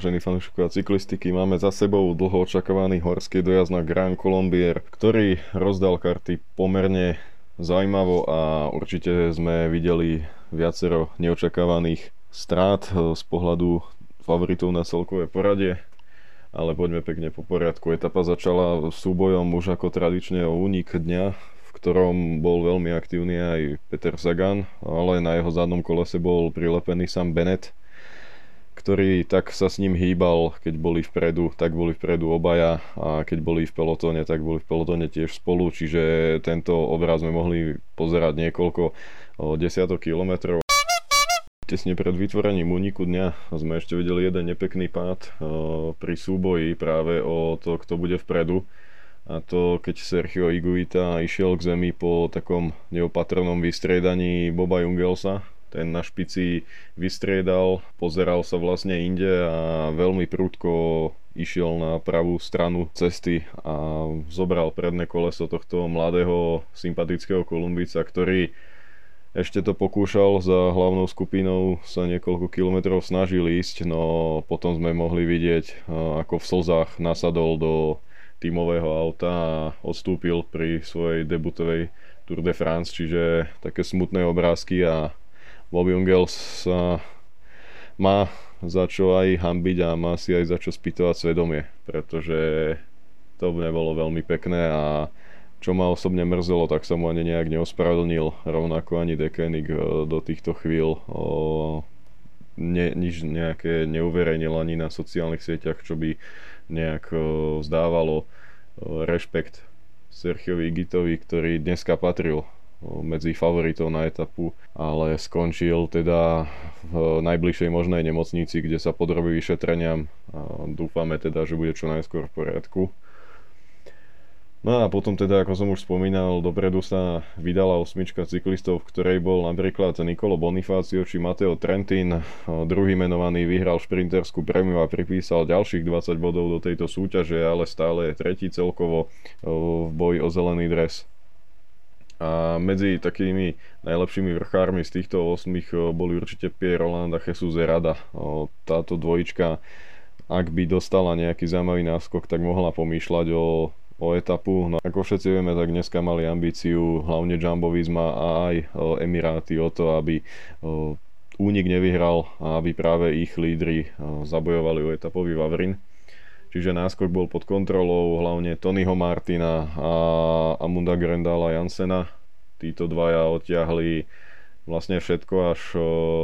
Vážení fanúšikovia cyklistiky, máme za sebou dlho očakávaný horský dojazd na Grand Colombier, ktorý rozdal karty pomerne zaujímavo a určite sme videli viacero neočakávaných strát eh, z pohľadu favoritov na celkové poradie. Ale poďme pekne po poriadku. Etapa začala súbojom už ako tradične o únik dňa, v ktorom bol veľmi aktívny aj Peter Sagan, ale na jeho zadnom kolese bol prilepený Sam Bennett, ktorý tak sa s ním hýbal, keď boli vpredu, tak boli vpredu obaja a keď boli v pelotóne, tak boli v pelotóne tiež spolu, čiže tento obraz sme mohli pozerať niekoľko desiatok kilometrov. Tesne pred vytvorením úniku dňa sme ešte videli jeden nepekný pád pri súboji práve o to, kto bude vpredu. A to keď Sergio Iguita išiel k zemi po takom neopatrnom vystriedaní Boba Jungelsa, ten na špici vystriedal, pozeral sa vlastne inde a veľmi prúdko išiel na pravú stranu cesty a zobral predné koleso tohto mladého sympatického Kolumbica, ktorý ešte to pokúšal za hlavnou skupinou sa niekoľko kilometrov snažil ísť, no potom sme mohli vidieť, ako v slzách nasadol do tímového auta a odstúpil pri svojej debutovej Tour de France, čiže také smutné obrázky a Bobby Ungels sa má za čo aj hambiť a má si aj za čo spýtovať svedomie, pretože to nebolo veľmi pekné a čo ma osobne mrzelo, tak sa mu ani nejak neospravedlnil, rovnako ani Dekenik e, do týchto chvíľ o, ne, nič nejaké neuverejnil ani na sociálnych sieťach, čo by nejak o, zdávalo o, rešpekt Sergiovi Igitovi, ktorý dneska patril medzi favoritov na etapu, ale skončil teda v najbližšej možnej nemocnici, kde sa podrobí vyšetreniam dúfame teda, že bude čo najskôr v poriadku. No a potom teda, ako som už spomínal, dopredu sa vydala osmička cyklistov, v ktorej bol napríklad Nicolo Bonifacio či Matteo Trentin. Druhý menovaný vyhral šprinterskú premiu a pripísal ďalších 20 bodov do tejto súťaže, ale stále je tretí celkovo v boji o zelený dres. A medzi takými najlepšími vrchármi z týchto 8 boli určite Pierre Roland a Jesus Erada. Táto dvojička, ak by dostala nejaký zaujímavý náskok, tak mohla pomýšľať o, o etapu. No ako všetci vieme, tak dneska mali ambíciu hlavne Jumbo Visma a aj Emiráty o to, aby únik nevyhral a aby práve ich lídry zabojovali o etapový Vavrin. Čiže náskok bol pod kontrolou hlavne Tonyho Martina a Amunda Grendala Jansena. Títo dvaja odtiahli vlastne všetko až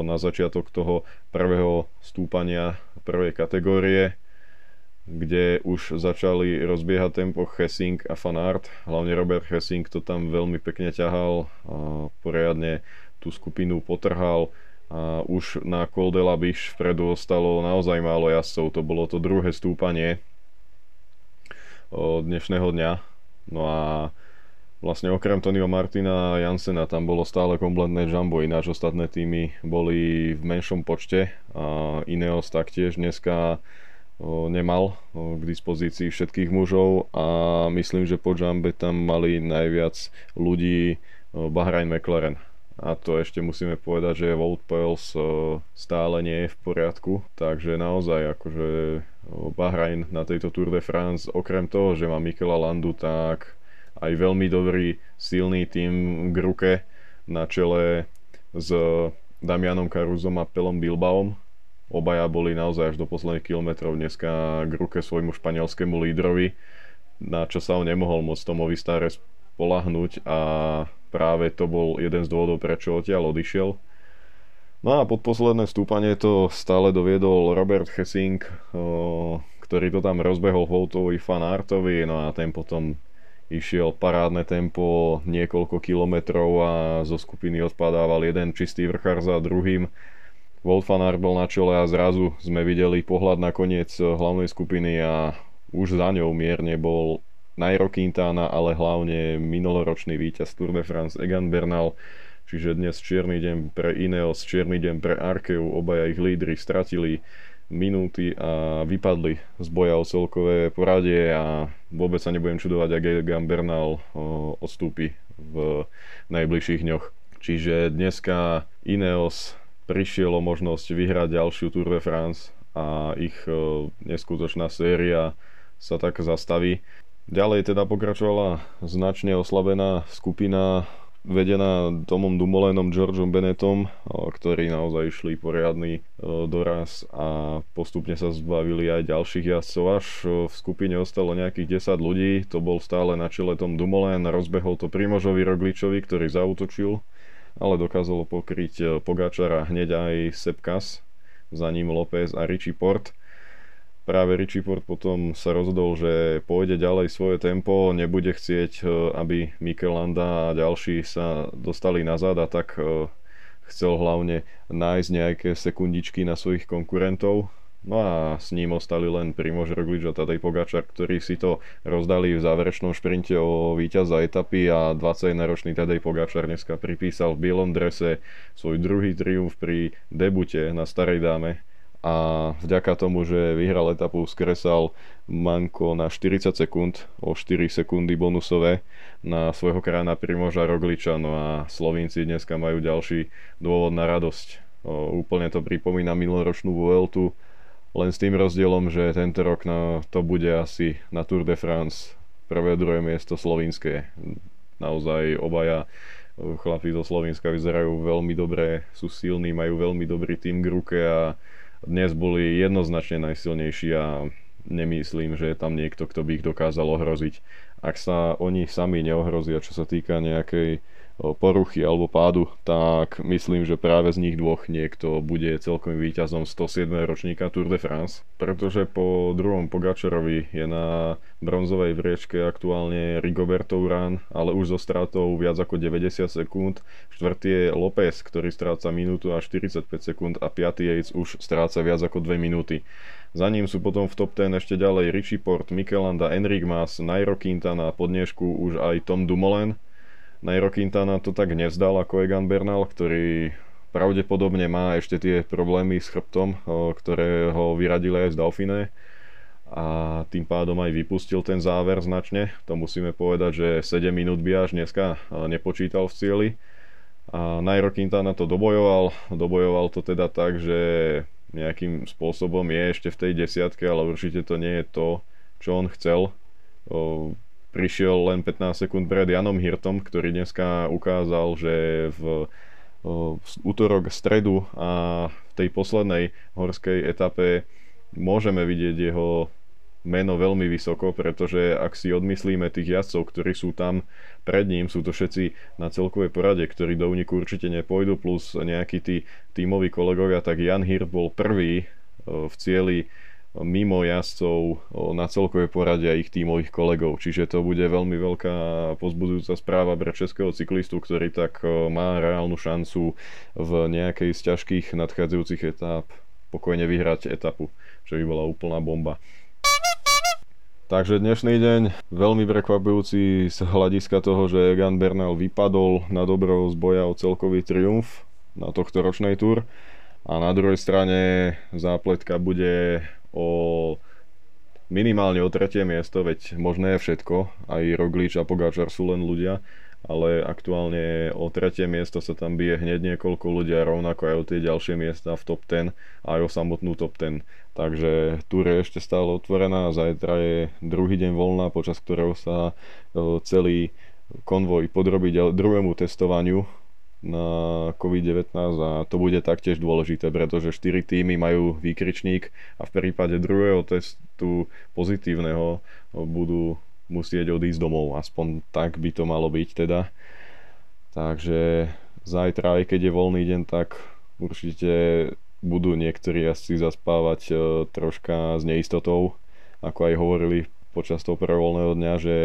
na začiatok toho prvého stúpania prvej kategórie, kde už začali rozbiehať tempo Hessing a Fanart. Hlavne Robert Hessing to tam veľmi pekne ťahal a poriadne tú skupinu potrhal a už na Col de la vpredu ostalo naozaj málo jazdcov, to bolo to druhé stúpanie dnešného dňa. No a vlastne okrem Tonyho Martina a Jansena tam bolo stále kompletné jumbo, ináč ostatné týmy boli v menšom počte a Ineos taktiež dneska nemal k dispozícii všetkých mužov. A myslím, že po Jumbe tam mali najviac ľudí Bahrain McLaren a to ešte musíme povedať, že Wout Poels stále nie je v poriadku, takže naozaj akože Bahrain na tejto Tour de France, okrem toho, že má Mikela Landu, tak aj veľmi dobrý, silný tým k ruke na čele s Damianom Karuzom a Pelom Bilbaom. Obaja boli naozaj až do posledných kilometrov dneska k ruke svojmu španielskému lídrovi, na čo sa on nemohol moc Tomovi Stare spolahnuť a práve to bol jeden z dôvodov, prečo odtiaľ odišiel. No a pod posledné stúpanie to stále doviedol Robert Hessing, ktorý to tam rozbehol Voutovi Fanartovi, no a ten potom išiel parádne tempo niekoľko kilometrov a zo skupiny odpadával jeden čistý vrchár za druhým. Wout van Aert bol na čele a zrazu sme videli pohľad na koniec hlavnej skupiny a už za ňou mierne bol Nairo Quintana, ale hlavne minuloročný víťaz Tour de France Egan Bernal. Čiže dnes čierny deň pre Ineos, čierny deň pre Arkeu, obaja ich lídry stratili minúty a vypadli z boja o celkové poradie a vôbec sa nebudem čudovať, ak Egan Bernal odstúpi v najbližších dňoch. Čiže dneska Ineos prišiel o možnosť vyhrať ďalšiu Tour de France a ich neskutočná séria sa tak zastaví. Ďalej teda pokračovala značne oslabená skupina vedená Tomom Dumolenom, Georgeom Bennettom, ktorí naozaj išli poriadny doraz a postupne sa zbavili aj ďalších jazdcov. Až v skupine ostalo nejakých 10 ľudí, to bol stále na čele Tom Dumoulin, rozbehol to Primožovi Rogličovi, ktorý zautočil, ale dokázalo pokryť Pogačara hneď aj Sepkas, za ním López a Richie Port práve Richie Port potom sa rozhodol, že pôjde ďalej svoje tempo, nebude chcieť, e, aby Mikelanda a ďalší sa dostali nazad a tak e, chcel hlavne nájsť nejaké sekundičky na svojich konkurentov. No a s ním ostali len Primož Roglič a Tadej Pogačar, ktorí si to rozdali v záverečnom šprinte o víťaza etapy a 21-ročný Tadej Pogačar dneska pripísal v bielom drese svoj druhý triumf pri debute na Starej dáme a vďaka tomu, že vyhral etapu, skresal Manko na 40 sekúnd, o 4 sekundy bonusové na svojho krána Primoža Rogliča, no a Slovinci dneska majú ďalší dôvod na radosť. O, úplne to pripomína minuloročnú Vueltu, len s tým rozdielom, že tento rok na, to bude asi na Tour de France prvé druhé miesto slovinské. Naozaj obaja chlapí zo Slovenska vyzerajú veľmi dobre, sú silní, majú veľmi dobrý tým k ruke a dnes boli jednoznačne najsilnejší a nemyslím, že je tam niekto, kto by ich dokázal ohroziť. Ak sa oni sami neohrozia, čo sa týka nejakej poruchy alebo pádu, tak myslím, že práve z nich dvoch niekto bude celkovým víťazom 107. ročníka Tour de France, pretože po druhom Pogačarovi je na bronzovej vriečke aktuálne Rigoberto Urán, ale už so stratou viac ako 90 sekúnd. Štvrtý je López, ktorý stráca minútu a 45 sekúnd a piatý Yates už stráca viac ako 2 minúty. Za ním sú potom v top 10 ešte ďalej Richie Port, Mikelanda, Enric Mas, Nairo Quintana, pod už aj Tom Dumoulin, Nairo Quintana to tak nevzdal ako Egan Bernal, ktorý pravdepodobne má ešte tie problémy s chrbtom, ktoré ho vyradili aj z Dauphine a tým pádom aj vypustil ten záver značne. To musíme povedať, že 7 minút by až dneska nepočítal v cieli. A Nairo Quintana to dobojoval, dobojoval to teda tak, že nejakým spôsobom je ešte v tej desiatke, ale určite to nie je to, čo on chcel prišiel len 15 sekúnd pred Janom Hirtom, ktorý dneska ukázal, že v, v útorok, stredu a v tej poslednej horskej etape môžeme vidieť jeho meno veľmi vysoko, pretože ak si odmyslíme tých jazdcov, ktorí sú tam pred ním, sú to všetci na celkovej porade, ktorí do úniku určite nepôjdu, plus nejakí tí tímoví kolegovia, tak Jan Hirt bol prvý v cieli mimo jazdcov na celkovej porade a ich tímových kolegov. Čiže to bude veľmi veľká pozbudujúca správa pre českého cyklistu, ktorý tak má reálnu šancu v nejakej z ťažkých nadchádzajúcich etáp pokojne vyhrať etapu, čo by bola úplná bomba. Takže dnešný deň veľmi prekvapujúci z hľadiska toho, že Egan Bernal vypadol na dobro z boja o celkový triumf na tohto ročnej túr. A na druhej strane zápletka bude o minimálne o tretie miesto, veď možné je všetko, aj Roglič a Pogačar sú len ľudia, ale aktuálne o tretie miesto sa tam bije hneď niekoľko ľudia, rovnako aj o tie ďalšie miesta v top 10 a aj o samotnú top 10. Takže túr je ešte stále otvorená, zajtra je druhý deň voľná, počas ktorého sa celý konvoj podrobí druhému testovaniu na COVID-19 a to bude taktiež dôležité, pretože 4 týmy majú výkričník a v prípade druhého testu pozitívneho budú musieť odísť domov, aspoň tak by to malo byť teda. Takže zajtra, aj keď je voľný deň, tak určite budú niektorí asi zaspávať e, troška s neistotou, ako aj hovorili počas toho prvého dňa, že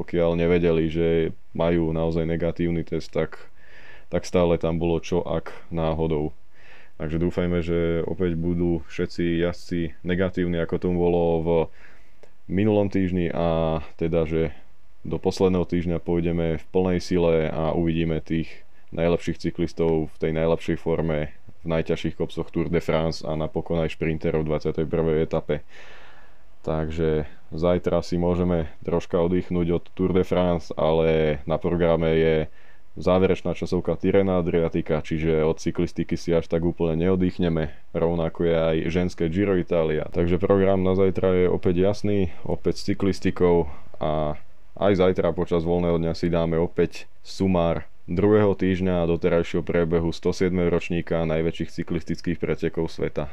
pokiaľ nevedeli, že majú naozaj negatívny test, tak tak stále tam bolo čo ak náhodou. Takže dúfajme, že opäť budú všetci jazdci negatívni, ako tomu bolo v minulom týždni a teda, že do posledného týždňa pôjdeme v plnej sile a uvidíme tých najlepších cyklistov v tej najlepšej forme v najťažších kopcoch Tour de France a napokon aj šprinterov v 21. etape. Takže zajtra si môžeme troška oddychnúť od Tour de France, ale na programe je záverečná časovka Tirena Adriatika, čiže od cyklistiky si až tak úplne neoddychneme, rovnako je aj ženské Giro Italia. Takže program na zajtra je opäť jasný, opäť s cyklistikou a aj zajtra počas voľného dňa si dáme opäť sumár druhého týždňa doterajšieho prebehu 107. ročníka najväčších cyklistických pretekov sveta.